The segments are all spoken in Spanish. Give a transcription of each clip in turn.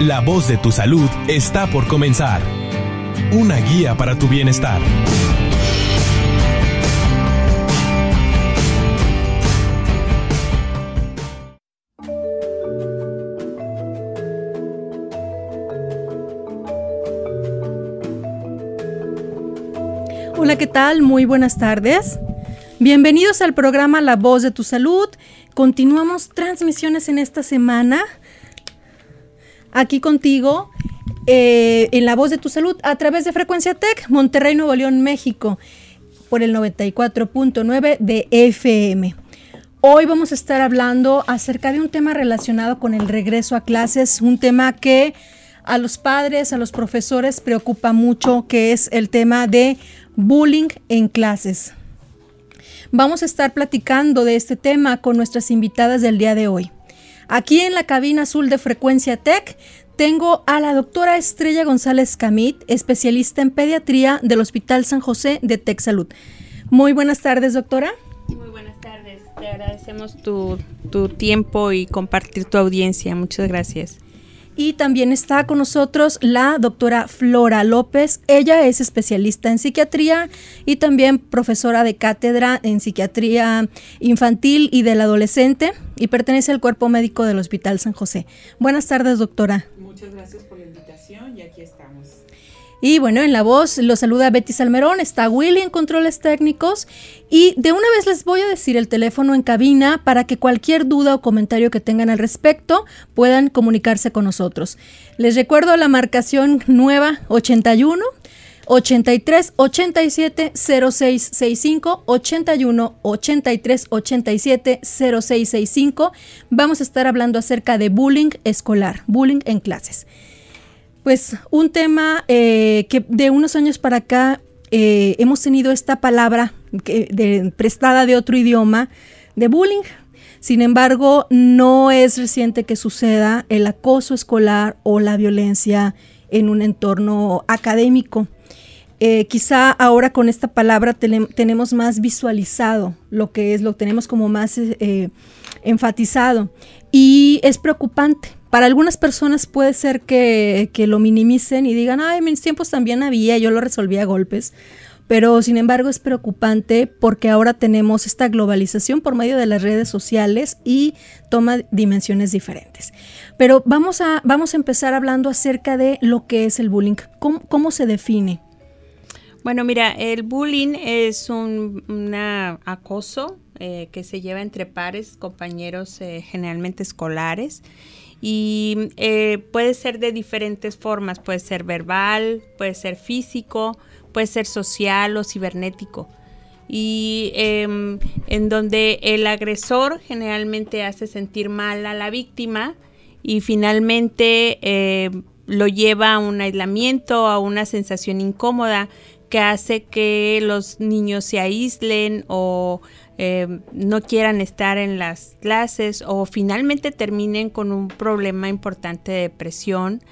La voz de tu salud está por comenzar. Una guía para tu bienestar. Hola, ¿qué tal? Muy buenas tardes. Bienvenidos al programa La Voz de tu Salud. Continuamos transmisiones en esta semana. Aquí contigo, eh, en La Voz de tu Salud, a través de Frecuencia Tech, Monterrey, Nuevo León, México, por el 94.9 de FM. Hoy vamos a estar hablando acerca de un tema relacionado con el regreso a clases, un tema que a los padres, a los profesores preocupa mucho, que es el tema de bullying en clases. Vamos a estar platicando de este tema con nuestras invitadas del día de hoy. Aquí en la cabina azul de Frecuencia Tech tengo a la doctora Estrella González Camit, especialista en pediatría del Hospital San José de Tech Salud. Muy buenas tardes, doctora. Muy buenas tardes. Te agradecemos tu, tu tiempo y compartir tu audiencia. Muchas gracias. Y también está con nosotros la doctora Flora López. Ella es especialista en psiquiatría y también profesora de cátedra en psiquiatría infantil y del adolescente y pertenece al cuerpo médico del Hospital San José. Buenas tardes, doctora. Muchas gracias por la invitación y aquí estamos. Y bueno, en la voz lo saluda Betty Salmerón, está Willy en controles técnicos y de una vez les voy a decir el teléfono en cabina para que cualquier duda o comentario que tengan al respecto puedan comunicarse con nosotros. Les recuerdo la marcación nueva 81 83 87 0665 81 83 87 0665. Vamos a estar hablando acerca de bullying escolar, bullying en clases. Pues un tema eh, que de unos años para acá eh, hemos tenido esta palabra de, prestada de otro idioma, de bullying. Sin embargo, no es reciente que suceda el acoso escolar o la violencia en un entorno académico. Eh, quizá ahora con esta palabra tenemos más visualizado lo que es, lo tenemos como más enfatizado y es preocupante para algunas personas puede ser que, lo minimicen y digan, ay, mis tiempos también había, yo lo resolvía a golpes. Pero sin embargo es preocupante porque ahora tenemos esta globalización por medio de las redes sociales y toma dimensiones diferentes. Pero vamos a, vamos a empezar hablando acerca de lo que es el bullying. ¿Cómo, se define? Bueno, mira, el bullying es un acoso eh, que se lleva entre pares, compañeros eh, generalmente escolares y eh, puede ser de diferentes formas, puede ser verbal, puede ser físico, puede ser social o cibernético. Y em, en donde el agresor generalmente hace sentir mal a la víctima y finalmente em, lo lleva a un aislamiento, a una sensación incómoda que hace que los niños se aíslen o eh, no quieran estar en las clases o finalmente terminen con un problema importante de depresión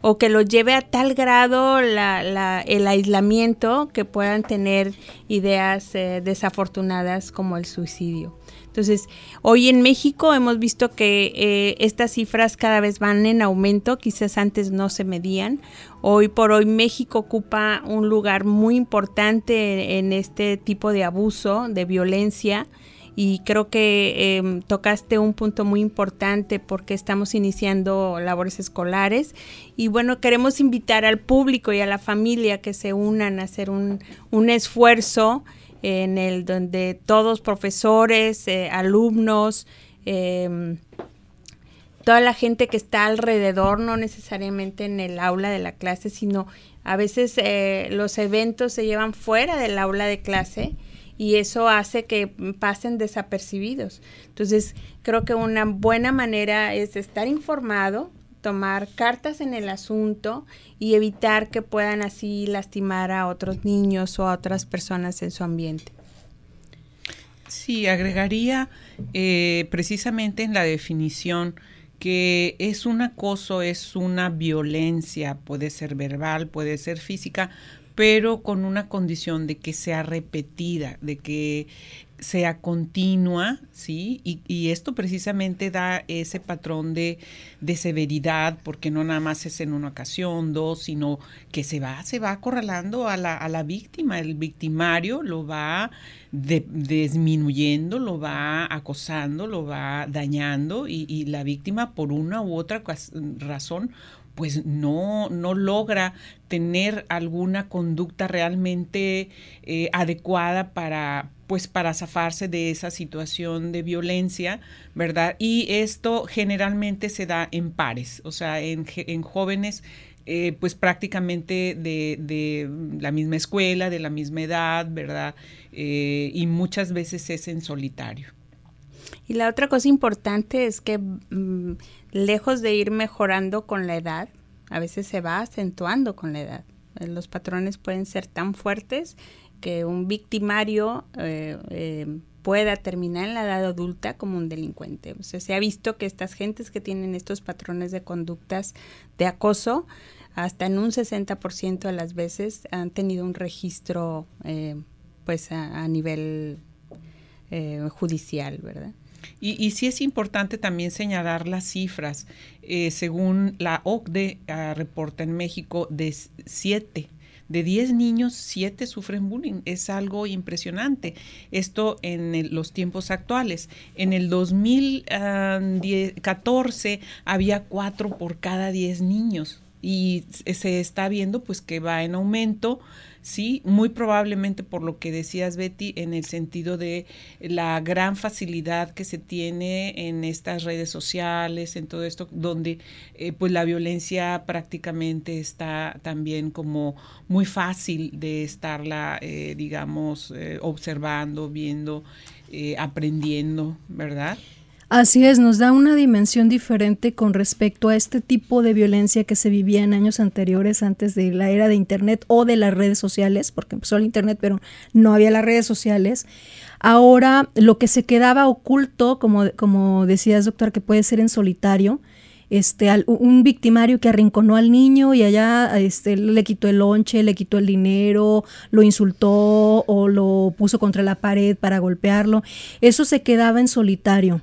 o que los lleve a tal grado el aislamiento que puedan tener ideas eh, desafortunadas como el suicidio. Entonces, hoy en México hemos visto que eh, estas cifras cada vez van en aumento, quizás antes no se medían. Hoy por hoy México ocupa un lugar muy importante en, este tipo de abuso, de violencia y creo que em, tocaste un punto muy importante porque estamos iniciando labores escolares y bueno, queremos invitar al público y a la familia que se unan a hacer un, un esfuerzo en el donde todos profesores, eh, alumnos, em, toda la gente que está alrededor, no necesariamente en el aula de la clase, sino a veces eh, los eventos se llevan fuera del aula de clase y eso hace que pasen desapercibidos. Entonces, creo que una buena manera es estar informado, tomar cartas en el asunto y evitar que puedan así lastimar a otros niños o a otras personas en su ambiente. Sí, agregaría eh, precisamente en la definición que es un acoso, es una violencia, puede ser verbal, puede ser física, pero con una condición de que sea repetida, de que sea continua, ¿sí? Y, esto precisamente da ese patrón de, severidad, porque no nada más es en una ocasión, dos, sino que se va, se va acorralando a la, víctima. El victimario lo va disminuyendo, lo va acosando, lo va dañando y, y la víctima por una u otra razón pues no, no logra tener alguna conducta realmente eh, adecuada para, pues para zafarse de esa situación de violencia, ¿verdad? Y esto generalmente se da en pares, o sea, en, jóvenes eh, pues prácticamente de, la misma escuela, de la misma edad, ¿verdad? Eh, y muchas veces es en solitario. Y la otra cosa importante es que mm, lejos de ir mejorando con la edad, a veces se va acentuando con la edad. Eh, los patrones pueden ser tan fuertes que un victimario eh, eh, pueda terminar en la edad adulta como un delincuente. Se ha visto que estas gentes que tienen estos patrones de conductas de acoso, hasta en un 60% de las veces han tenido un registro pues a nivel judicial, ¿verdad? Y, sí es importante también señalar las cifras. Eh, según la OCDE, reporta en México de 7 de 10 niños, 7 sufren bullying. Es algo impresionante. Esto en los tiempos actuales. En el 2014 había 4 por cada 10 niños y se está viendo pues que va en aumento sí, muy probablemente por lo que decías Betty, en el sentido de la gran facilidad que se tiene en estas redes sociales, en todo esto, donde eh, pues la violencia prácticamente está también como muy fácil de estarla, eh, digamos, eh, observando, viendo, aprendiendo, ¿verdad? Así es, nos da una dimensión diferente con respecto a este tipo de violencia que se vivía en años anteriores, antes de la era de Internet o de las redes sociales, porque empezó el Internet, pero no había las redes sociales. Ahora, lo que se quedaba oculto, como, como decías, doctor, que puede ser en solitario, este, un victimario que arrinconó al niño y allá este, le quitó el lonche, le quitó el dinero, lo insultó o lo puso contra la pared para golpearlo, eso se quedaba en solitario.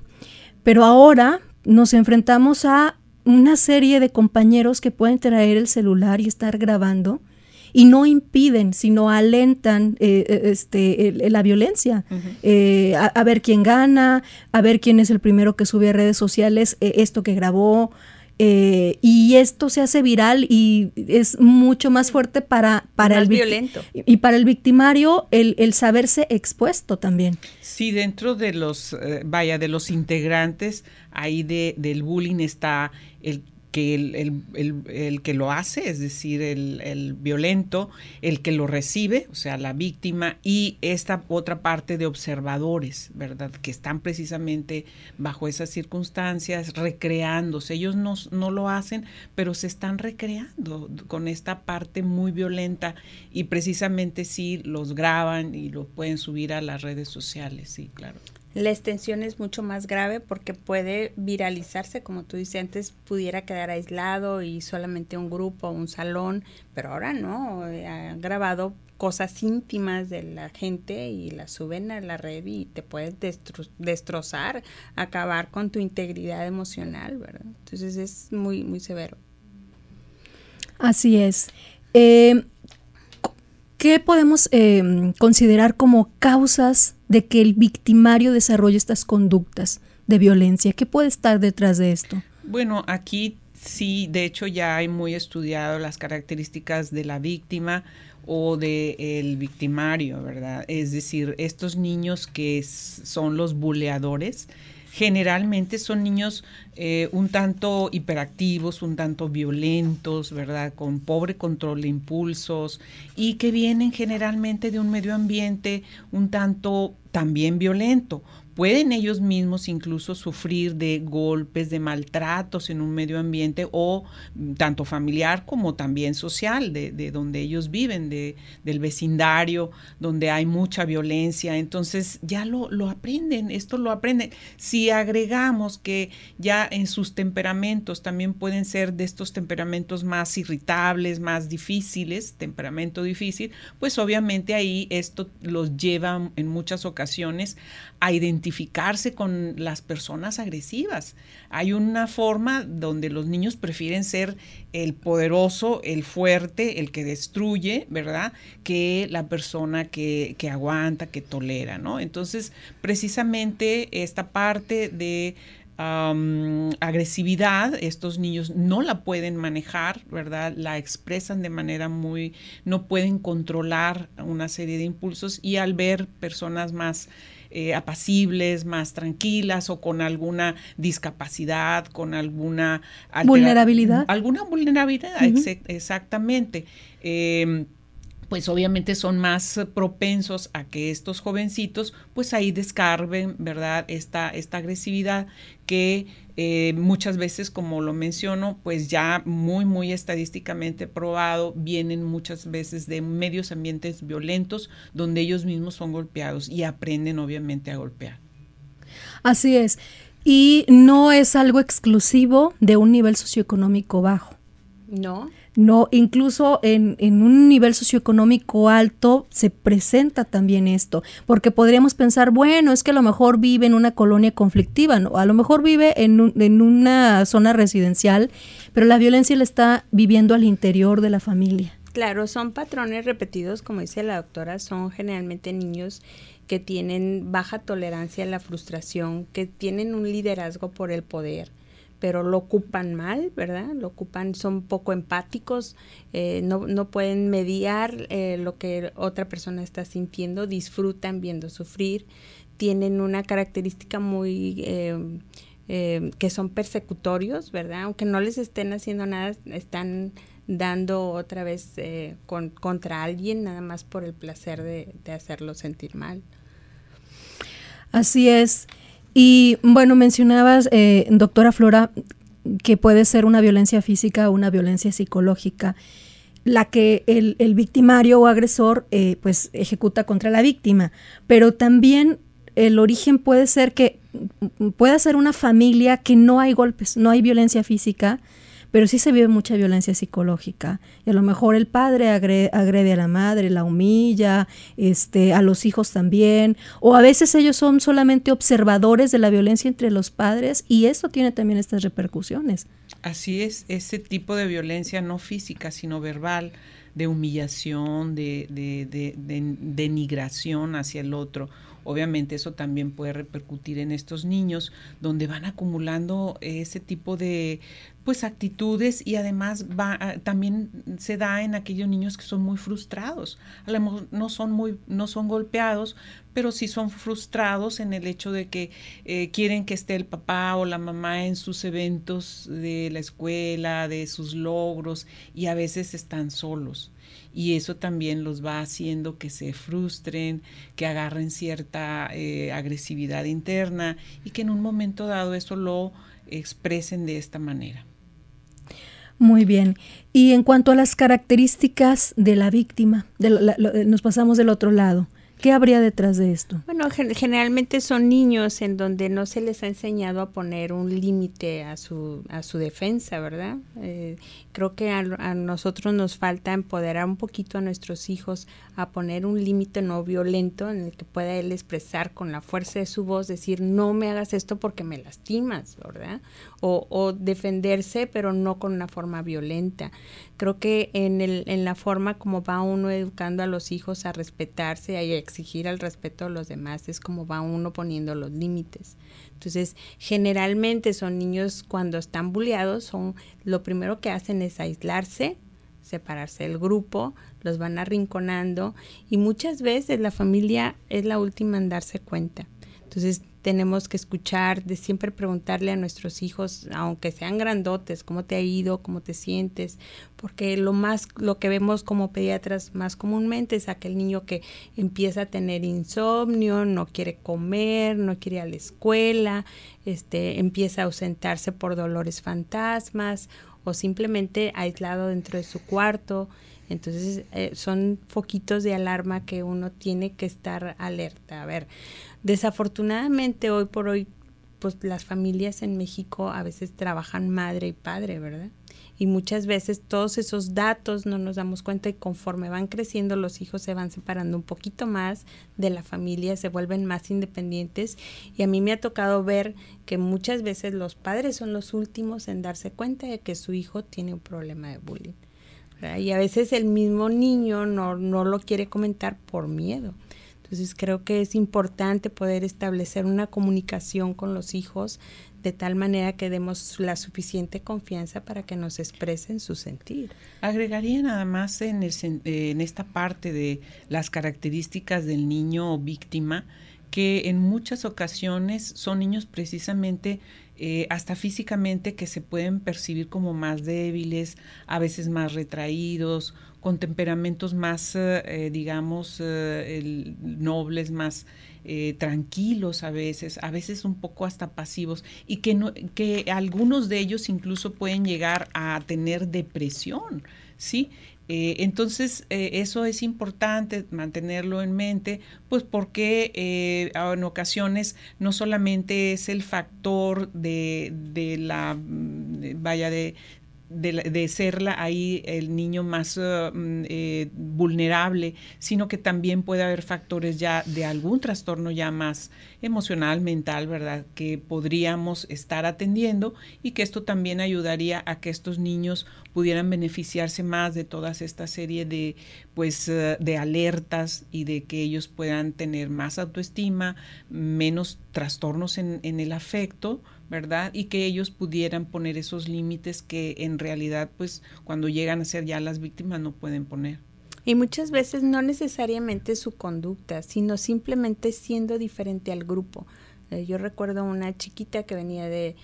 Pero ahora nos enfrentamos a una serie de compañeros que pueden traer el celular y estar grabando y no impiden, sino alentan eh, eh, este, la violencia. Eh, a, ver quién gana, a ver quién es el primero que sube a redes sociales esto que grabó, eh, y esto se hace viral y es mucho más fuerte para, para el violento. Y para el victimario el, el, saberse expuesto también. Sí, dentro de los, eh, vaya, de los integrantes ahí de, del bullying está el que el, que lo hace, es decir, el, violento, el que lo recibe, o sea, la víctima, y esta otra parte de observadores, ¿verdad? Que están precisamente bajo esas circunstancias recreándose. Ellos no, no lo hacen, pero se están recreando con esta parte muy violenta y precisamente sí los graban y lo pueden subir a las redes sociales, sí, claro. La extensión es mucho más grave porque puede viralizarse, como tú dices, antes pudiera quedar aislado y solamente un grupo, un salón, pero ahora no, eh, han grabado cosas íntimas de la gente y las suben a la red y te puedes destrozar, acabar con tu integridad emocional, ¿verdad? Entonces es muy, muy severo. Así es. Eh, ¿Qué podemos eh, considerar como causas de que el victimario desarrolle estas conductas de violencia? ¿Qué puede estar detrás de esto? Bueno, aquí sí, de hecho ya hay muy estudiado las características de la víctima o del el victimario, ¿verdad? Es decir, estos niños que son los buleadores, generalmente son niños eh, un tanto hiperactivos, un tanto violentos, ¿verdad? Con pobre control de impulsos y que vienen generalmente de un medio ambiente un tanto también violento. Pueden ellos mismos incluso sufrir de golpes, de maltratos en un medio ambiente o mm, tanto familiar como también social, de, de donde ellos viven, de, del vecindario, donde hay mucha violencia. Entonces ya lo, lo aprenden, esto lo aprenden. Si agregamos que ya en sus temperamentos también pueden ser de estos temperamentos más irritables, más difíciles, temperamento difícil, pues obviamente ahí esto los lleva en muchas ocasiones a identificarse con las personas agresivas. Hay una forma donde los niños prefieren ser el poderoso, el fuerte, el que destruye, ¿verdad? Que la persona que, aguanta, que tolera, ¿no? Entonces, precisamente esta parte de agresividad, estos niños no la pueden manejar, ¿verdad? La expresan de manera muy, no pueden controlar una serie de impulsos y al ver personas más eh, apacibles, más tranquilas o con alguna discapacidad, con alguna... Vulnerabilidad. Alguna vulnerabilidad, exactamente. Em, pues obviamente son más propensos a que estos jovencitos pues ahí descarben, ¿verdad? Esta, esta agresividad que eh, muchas veces, como lo menciono, pues ya muy, muy estadísticamente probado, vienen muchas veces de medios ambientes violentos donde ellos mismos son golpeados y aprenden obviamente a golpear. Así es. Y no es algo exclusivo de un nivel socioeconómico bajo. No. No, incluso en, en, un nivel socioeconómico alto se presenta también esto, porque podríamos pensar, bueno, es que a lo mejor vive en una colonia conflictiva, ¿no? a lo mejor vive en, en una zona residencial, pero la violencia la está viviendo al interior de la familia. Claro, son patrones repetidos, como dice la doctora, son generalmente niños que tienen baja tolerancia a la frustración, que tienen un liderazgo por el poder, pero lo ocupan mal, ¿verdad? Lo ocupan, son poco empáticos, eh, no, no, pueden mediar eh, lo que otra persona está sintiendo, disfrutan viendo sufrir, tienen una característica muy... Eh, que son persecutorios, ¿verdad? Aunque no les estén haciendo nada, están dando otra vez con, contra alguien nada más por el placer de, de hacerlo sentir mal. Así es. Y bueno, mencionabas, eh, doctora Flora, que puede ser una violencia física o una violencia psicológica, la que el, victimario o agresor eh, pues ejecuta contra la víctima, pero también el origen puede ser que pueda ser una familia que no hay golpes, no hay violencia física, pero sí se vive mucha violencia psicológica. Y a lo mejor el padre agrede, a la madre, la humilla, este, a los hijos también, o a veces ellos son solamente observadores de la violencia entre los padres y eso tiene también estas repercusiones. Así es, ese tipo de violencia no física, sino verbal, de humillación, de, de, de, de denigración hacia el otro Obviamente eso también puede repercutir en estos niños donde van acumulando ese tipo de pues actitudes y además va, ah, también se da en aquellos niños que son muy frustrados. No son muy no son golpeados, pero sí son frustrados en el hecho de que eh, quieren que esté el papá o la mamá en sus eventos de la escuela, de sus logros y a veces están solos y eso también los va haciendo que se frustren, que agarren cierta eh, agresividad interna y que en un momento dado eso lo expresen de esta manera. Muy bien. Y en cuanto a las características de la víctima, nos pasamos del otro lado. ¿Qué habría detrás de esto? Bueno, generalmente son niños en donde no se les ha enseñado a poner un límite a su, a su defensa, ¿verdad? Eh, creo que a, a, nosotros nos falta empoderar un poquito a nuestros hijos a poner un límite no violento en el que pueda él expresar con la fuerza de su voz, decir, no me hagas esto porque me lastimas, ¿verdad? O, o defenderse, pero no con una forma violenta. Creo que en, el, en la forma como va uno educando a los hijos a respetarse a exigir el respeto de los demás, es como va uno poniendo los límites. Entonces, generalmente son niños cuando están bulleados, son lo primero que hacen es aislarse, separarse del grupo, los van arrinconando y muchas veces la familia es la última en darse cuenta. Entonces tenemos que escuchar, de siempre preguntarle a nuestros hijos, aunque sean grandotes, cómo te ha ido, cómo te sientes, porque lo más, lo que vemos como pediatras más comúnmente es aquel niño que empieza a tener insomnio, no quiere comer, no quiere ir a la escuela, este, empieza a ausentarse por dolores fantasmas o simplemente aislado dentro de su cuarto. Entonces eh, son foquitos de alarma que uno tiene que estar alerta. A ver, desafortunadamente hoy por hoy, pues las familias en México a veces trabajan madre y padre, ¿verdad? Y muchas veces todos esos datos no nos damos cuenta y conforme van creciendo los hijos se van separando un poquito más de la familia, se vuelven más independientes y a mí me ha tocado ver que muchas veces los padres son los últimos en darse cuenta de que su hijo tiene un problema de bullying. Y a veces el mismo niño no, no lo quiere comentar por miedo. Entonces creo que es importante poder establecer una comunicación con los hijos de tal manera que demos la suficiente confianza para que nos expresen su sentir. Agregaría nada más en, en esta parte de las características del niño víctima, que en muchas ocasiones son niños precisamente eh, hasta físicamente que se pueden percibir como más débiles, a veces más retraídos, con temperamentos más, eh, digamos, eh, nobles, más tranquilos a veces, a veces un poco hasta pasivos, y que, que algunos de ellos incluso pueden llegar a tener depresión, ¿sí? Eh, entonces, eh, eso es importante mantenerlo en mente, pues porque eh, en ocasiones no solamente es el factor de, de la, mm, vaya, de, de, ser ahí el niño más uh, eh, vulnerable, sino que también puede haber factores ya de algún trastorno ya más emocional, mental, ¿verdad? Que podríamos estar atendiendo y que esto también ayudaría a que estos niños pudieran beneficiarse más de toda esta serie de, pues, uh, de alertas y de que ellos puedan tener más autoestima, menos trastornos en, en el afecto, ¿verdad? Y que ellos pudieran poner esos límites que en realidad, pues, cuando llegan a ser ya las víctimas no pueden poner. Y muchas veces no necesariamente su conducta, sino simplemente siendo diferente al grupo. Eh, yo recuerdo una chiquita que venía de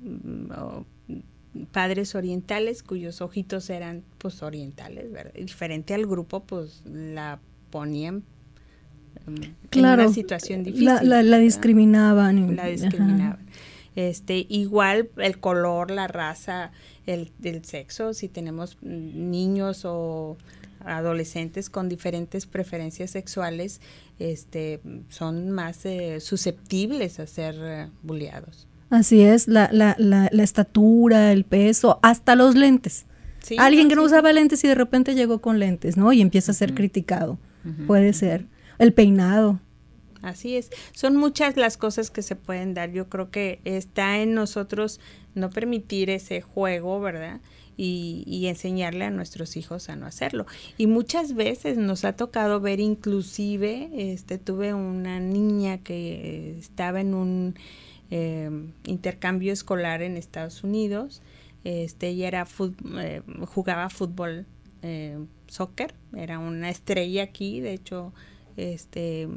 mm, padres orientales cuyos ojitos eran pues orientales, ¿verdad? diferente al grupo, pues la ponían mm, en una situación difícil. La, la, discriminaban. La discriminaban. Este, igual el color, la raza, el, sexo, si tenemos niños o adolescentes con diferentes preferencias sexuales, este, son más eh, susceptibles a ser uh, bulleados. Así es, la, la, la, la, estatura, el peso, hasta los lentes. Alguien que no usaba lentes y de repente llegó con lentes, ¿no? Y empieza a ser criticado. Puede ser. El peinado. Así es. Son muchas las cosas que se pueden dar. Yo creo que está en nosotros no permitir ese juego, ¿verdad? Y, y, enseñarle a nuestros hijos a no hacerlo. Y muchas veces nos ha tocado ver inclusive, este, tuve una niña que estaba en un em, intercambio escolar en Estados Unidos, este, ella era eh, jugaba fútbol, eh, soccer, era una estrella aquí, de hecho, este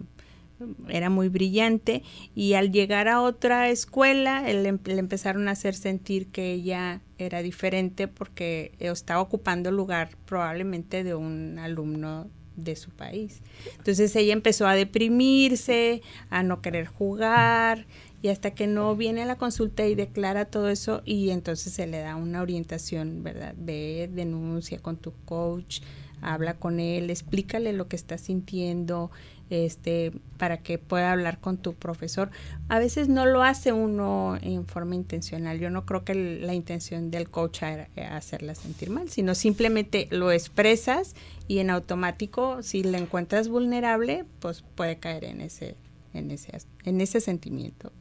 era muy brillante y al llegar a otra escuela le empezaron a hacer sentir que ella era diferente porque estaba ocupando el lugar probablemente de un alumno de su país. Entonces ella empezó a deprimirse, a no querer jugar y hasta que no viene a la consulta y declara todo eso y entonces se le da una orientación, ¿verdad? Ve, denuncia con tu coach, habla con él, explícale lo que está sintiendo, este, para que pueda hablar con tu profesor. A veces no lo hace uno en forma intencional. Yo no creo que la intención del coach era hacerla sentir mal, sino simplemente lo expresas y en automático, si le encuentras vulnerable, pues puede caer en ese, en ese, en ese sentimiento.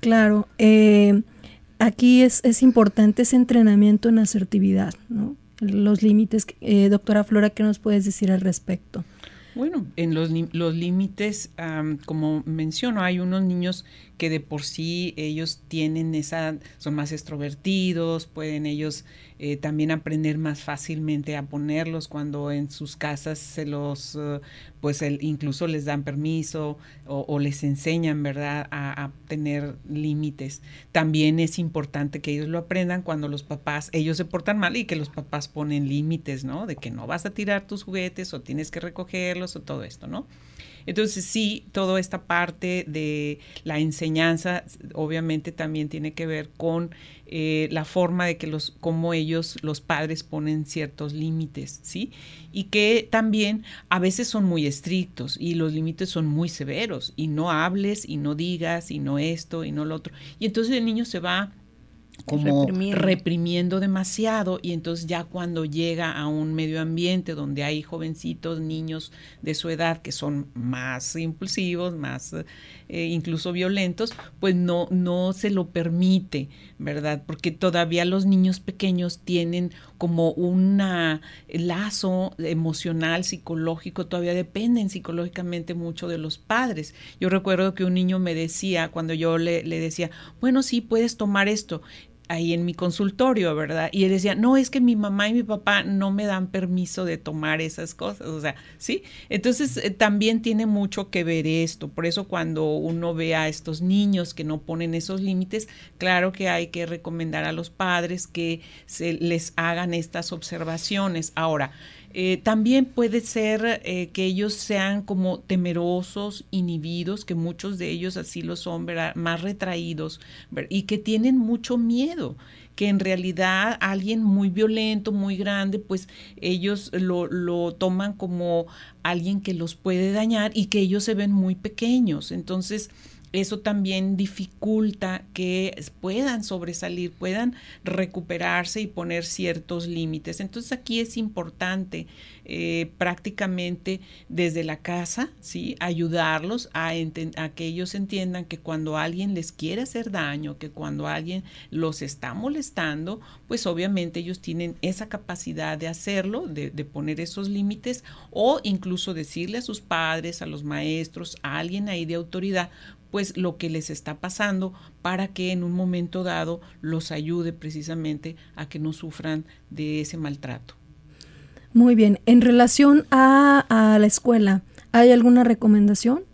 Claro. Eh, aquí es, es importante ese entrenamiento en asertividad, ¿no? Los límites. Eh, doctora Flora, ¿qué nos puedes decir al respecto? Bueno, en los, los límites, como menciono, hay unos niños que de por sí ellos tienen esa, son más extrovertidos, pueden ellos eh, también aprender más fácilmente a ponerlos cuando en sus casas se los, eh, pues el, incluso les dan permiso o, les enseñan, ¿verdad?, a, a tener límites. También es importante que ellos lo aprendan cuando los papás, ellos se portan mal y que los papás ponen límites, ¿no? De que no vas a tirar tus juguetes o tienes que recogerlos o todo esto, ¿no? Entonces sí, toda esta parte de la enseñanza obviamente también tiene que ver con eh, la forma de que los, como ellos, los padres ponen ciertos límites, ¿sí? Y que también a veces son muy estrictos y los límites son muy severos y no hables y no digas y no esto y no lo otro. Y entonces el niño se va como reprimiendo. demasiado y entonces ya cuando llega a un medio ambiente donde hay jovencitos, niños de su edad que son más impulsivos, más eh, incluso violentos, pues no, no se lo permite, ¿verdad? Porque todavía los niños pequeños tienen como un lazo emocional, psicológico, todavía dependen psicológicamente mucho de los padres. Yo recuerdo que un niño me decía, cuando yo le, le decía, bueno, sí, puedes tomar esto, ahí en mi consultorio, ¿verdad? Y él decía, no, es que mi mamá y mi papá no me dan permiso de tomar esas cosas, o sea, ¿sí? Entonces eh, también tiene mucho que ver esto, por eso cuando uno ve a estos niños que no ponen esos límites, claro que hay que recomendar a los padres que se les hagan estas observaciones. Ahora, eh, también puede ser eh, que ellos sean como temerosos, inhibidos, que muchos de ellos así lo son, ¿verdad? más retraídos y que tienen mucho miedo que en realidad alguien muy violento, muy grande, pues ellos lo, lo, toman como alguien que los puede dañar y que ellos se ven muy pequeños. Entonces, eso también dificulta que puedan sobresalir, puedan recuperarse y poner ciertos límites. Entonces aquí es importante eh, prácticamente desde la casa, ¿sí? ayudarlos a, que ellos entiendan que cuando alguien les quiere hacer daño, que cuando alguien los está molestando, pues obviamente ellos tienen esa capacidad de hacerlo, de, de poner esos límites o incluso decirle a sus padres, a los maestros, a alguien ahí de autoridad, pues lo que les está pasando para que en un momento dado los ayude precisamente a que no sufran de ese maltrato. Muy bien, en relación a, a la escuela, ¿hay alguna recomendación?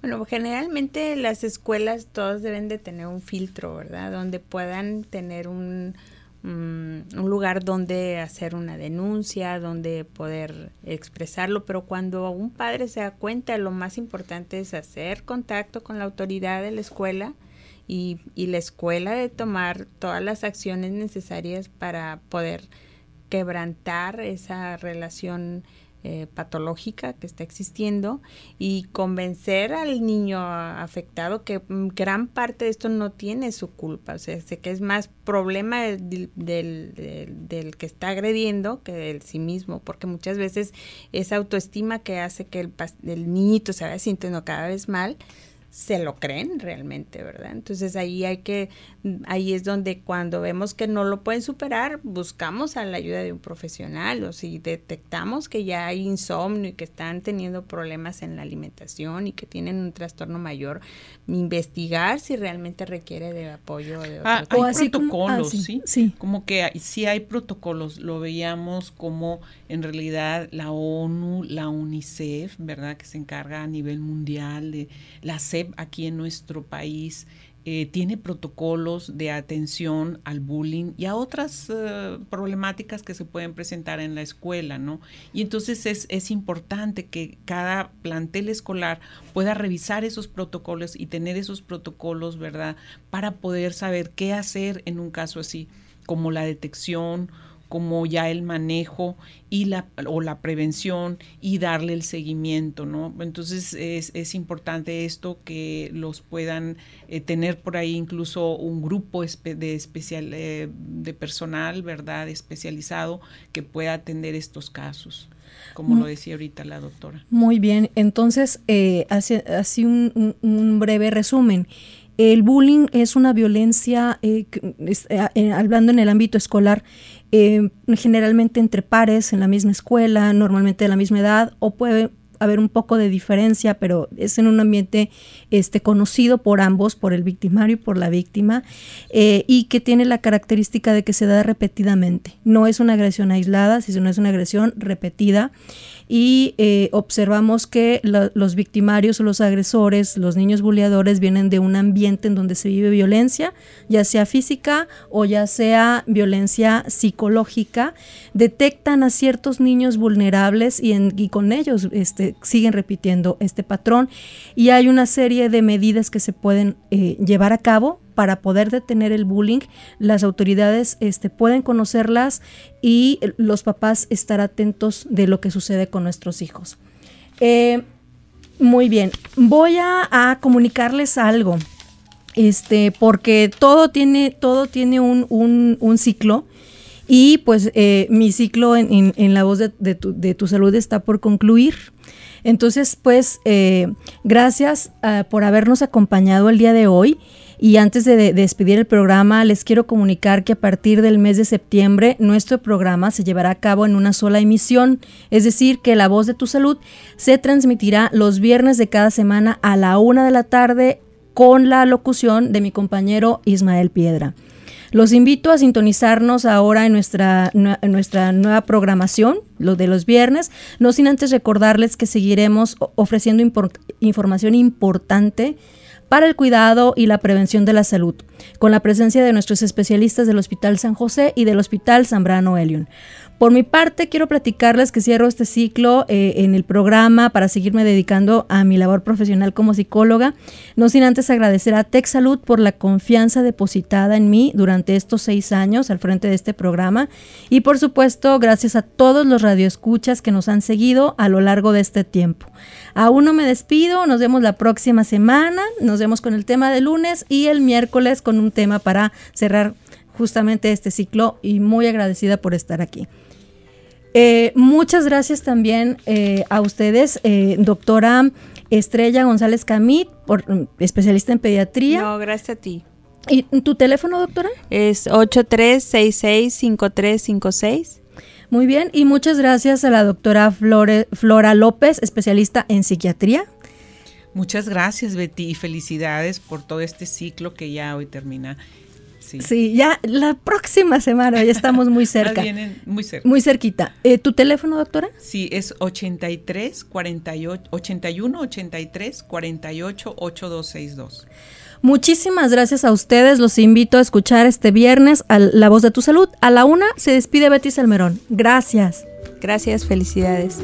Bueno, generalmente las escuelas todas deben de tener un filtro, ¿verdad? Donde puedan tener un, Mm, un lugar donde hacer una denuncia, donde poder expresarlo, pero cuando un padre se da cuenta, lo más importante es hacer contacto con la autoridad de la escuela y, y la escuela de tomar todas las acciones necesarias para poder quebrantar esa relación eh, patológica que está existiendo y convencer al niño afectado que mm, gran parte de esto no tiene su culpa, o sea, sé que es más problema del, del, que está agrediendo que del sí mismo, porque muchas veces esa autoestima que hace que el, el niñito se vaya sintiendo cada vez mal, se lo creen realmente, ¿verdad? Entonces ahí hay que, ahí es donde cuando vemos que no lo pueden superar, buscamos a la ayuda de un profesional o si detectamos que ya hay insomnio y que están teniendo problemas en la alimentación y que tienen un trastorno mayor, investigar si realmente requiere de apoyo de ah, hay protocolos, ah, ¿sí? ¿sí? Como que sí hay protocolos, lo veíamos como en realidad la ONU, la UNICEF, ¿verdad? Que se encarga a nivel mundial de la aquí en nuestro país eh, tiene protocolos de atención al bullying y a otras eh, problemáticas que se pueden presentar en la escuela, ¿no? Y entonces es, es, importante que cada plantel escolar pueda revisar esos protocolos y tener esos protocolos, ¿verdad? Para poder saber qué hacer en un caso así, como la detección como ya el manejo y la, o la prevención y darle el seguimiento, ¿no? Entonces es, es importante esto que los puedan eh, tener por ahí incluso un grupo de especial eh, de personal, ¿verdad? Especializado que pueda atender estos casos como lo decía ahorita la doctora. Muy bien, entonces, eh, así, un, un, breve resumen. El bullying es una violencia, eh, eh, hablando en el ámbito escolar, eh, generalmente entre pares en la misma escuela, normalmente de la misma edad, o puede haber un poco de diferencia, pero es en un ambiente este, conocido por ambos, por el victimario y por la víctima, eh, y que tiene la característica de que se da repetidamente. No es una agresión aislada, sino es una agresión repetida y eh, observamos que los victimarios o los agresores, los niños bulleadores, vienen de un ambiente en donde se vive violencia, ya sea física o ya sea violencia psicológica, detectan a ciertos niños vulnerables y, y con ellos este, siguen repitiendo este patrón. Y hay una serie de medidas que se pueden eh, llevar a cabo para poder detener el bullying, las autoridades este, pueden conocerlas y los papás estar atentos de lo que sucede con nuestros hijos. Eh, muy bien, voy a, comunicarles algo, este, porque todo tiene, todo tiene un, ciclo. Y pues eh, mi ciclo en, la voz de, tu, salud está por concluir. Entonces, pues, eh, gracias por habernos acompañado el día de hoy. Y antes de, despedir el programa, les quiero comunicar que a partir del mes de septiembre nuestro programa se llevará a cabo en una sola emisión, es decir, que La Voz de tu Salud se transmitirá los viernes de cada semana a la una de la tarde con la locución de mi compañero Ismael Piedra. Los invito a sintonizarnos ahora en nuestra, nueva programación, lo de los viernes, no sin antes recordarles que seguiremos ofreciendo información importante para el cuidado y la prevención de la salud, con la presencia de nuestros especialistas del Hospital San José y del Hospital Zambrano Elion. Por mi parte, quiero platicarles que cierro este ciclo eh, en el programa para seguirme dedicando a mi labor profesional como psicóloga, no sin antes agradecer a Tech Salud por la confianza depositada en mí durante estos seis años al frente de este programa y por supuesto gracias a todos los radioescuchas que nos han seguido a lo largo de este tiempo. Aún no me despido, nos vemos la próxima semana, nos vemos con el tema de lunes y el miércoles con un tema para cerrar justamente este ciclo y muy agradecida por estar aquí. Eh, muchas gracias también eh, a ustedes, eh, doctora Estrella González Camit, por, mm, especialista en pediatría. No, gracias a ti. ¿Y tu teléfono, doctora? Es 8366-5356. Muy bien, y muchas gracias a la doctora Flora López, especialista en psiquiatría. Muchas gracias, Betty, y felicidades por todo este ciclo que ya hoy termina Sí. ya la próxima semana, ya estamos muy cerca. vienen muy cerca. Muy cerquita. Eh, ¿Tu teléfono, doctora? Sí, es 83 48 81 83 48 8262. Muchísimas gracias a ustedes. Los invito a escuchar este viernes a La Voz de tu Salud. A la una se despide Betty Salmerón. Gracias. Gracias, felicidades.